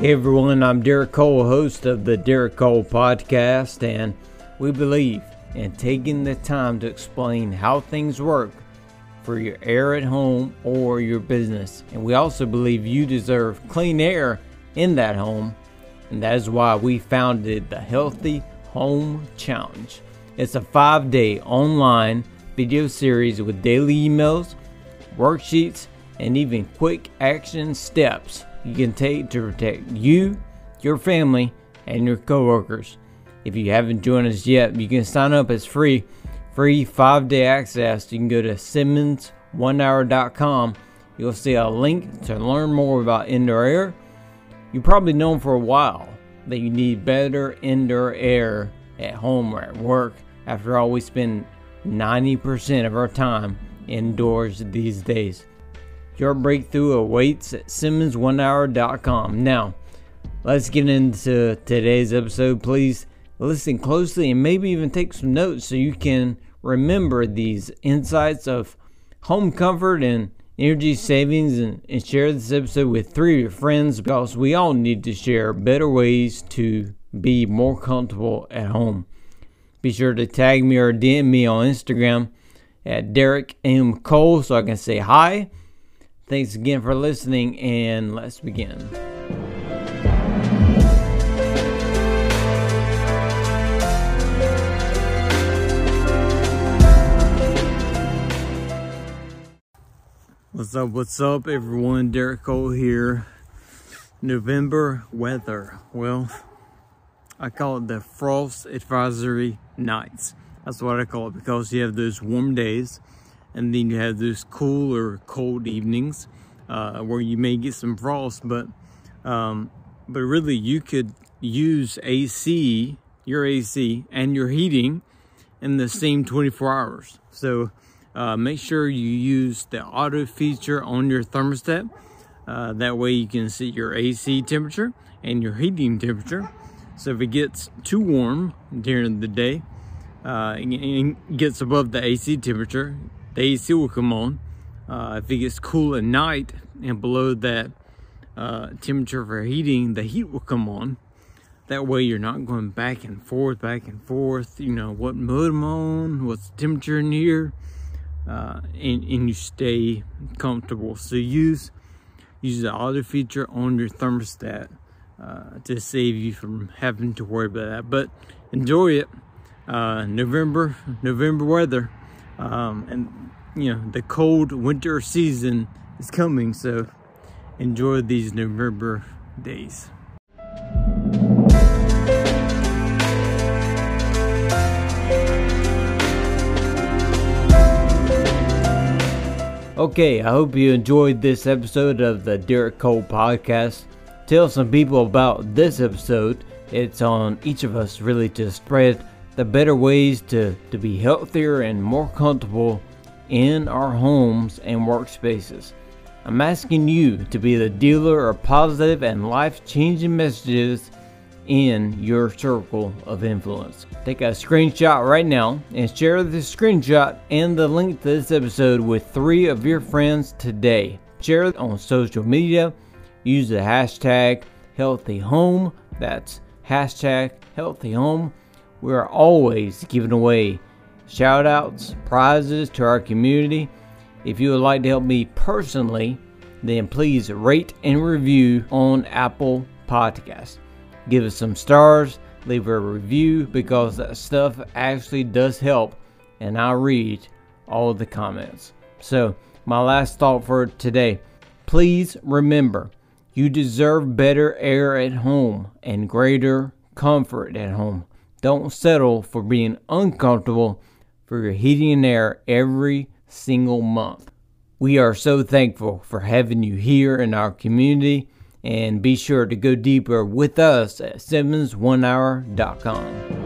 Hey everyone, I'm Derek Cole, host of the Derek Cole Podcast, and we believe in taking the time to explain how things work for your air at home or your business. And we also believe you deserve clean air in that home, and that is why we founded the Healthy Home Challenge. It's a five day online video series with daily emails, worksheets, and even quick action steps you can take to protect you, your family, and your coworkers. If you haven't joined us yet, you can sign up as free, free five day access. You can go to SimmonsOneHour.com. You'll see a link to learn more about indoor air. You've probably known for a while that you need better indoor air at home or at work. After all, we spend 90% of our time indoors these days. Your breakthrough awaits at SimmonsOneHour.com. Now, let's get into today's episode. Please listen closely and maybe even take some notes so you can remember these insights of home comfort and energy savings and, and share this episode with three of your friends because we all need to share better ways to be more comfortable at home. Be sure to tag me or DM me on Instagram at Derek M. Cole so I can say hi Thanks again for listening, and let's begin. What's up? What's up, everyone? Derek Cole here. November weather. Well, I call it the frost advisory nights. That's what I call it because you have those warm days and then you have those cool or cold evenings uh, where you may get some frost, but um, but really you could use AC, your AC, and your heating in the same 24 hours. So uh, make sure you use the auto feature on your thermostat. Uh, that way you can see your AC temperature and your heating temperature. So if it gets too warm during the day, uh, and gets above the AC temperature, the AC will come on. Uh, if it gets cool at night and below that uh, temperature for heating, the heat will come on. That way you're not going back and forth, back and forth, you know, what mode I'm on, what's the temperature in here, uh, and, and you stay comfortable. So use, use the auto feature on your thermostat uh, to save you from having to worry about that. But enjoy it. Uh, November, November weather. Um, and you know, the cold winter season is coming, so enjoy these November days. Okay, I hope you enjoyed this episode of the Derek Cole podcast. Tell some people about this episode. It's on each of us really to spread the better ways to, to be healthier and more comfortable in our homes and workspaces. I'm asking you to be the dealer of positive and life changing messages in your circle of influence. Take a screenshot right now and share the screenshot and the link to this episode with three of your friends today. Share it on social media. Use the hashtag healthy home. That's hashtag healthy home. We are always giving away shout outs, prizes to our community. If you would like to help me personally, then please rate and review on Apple Podcasts. Give us some stars, leave a review because that stuff actually does help, and I read all the comments. So, my last thought for today please remember you deserve better air at home and greater comfort at home. Don't settle for being uncomfortable for your heating and air every single month. We are so thankful for having you here in our community and be sure to go deeper with us at SimmonsOneHour.com.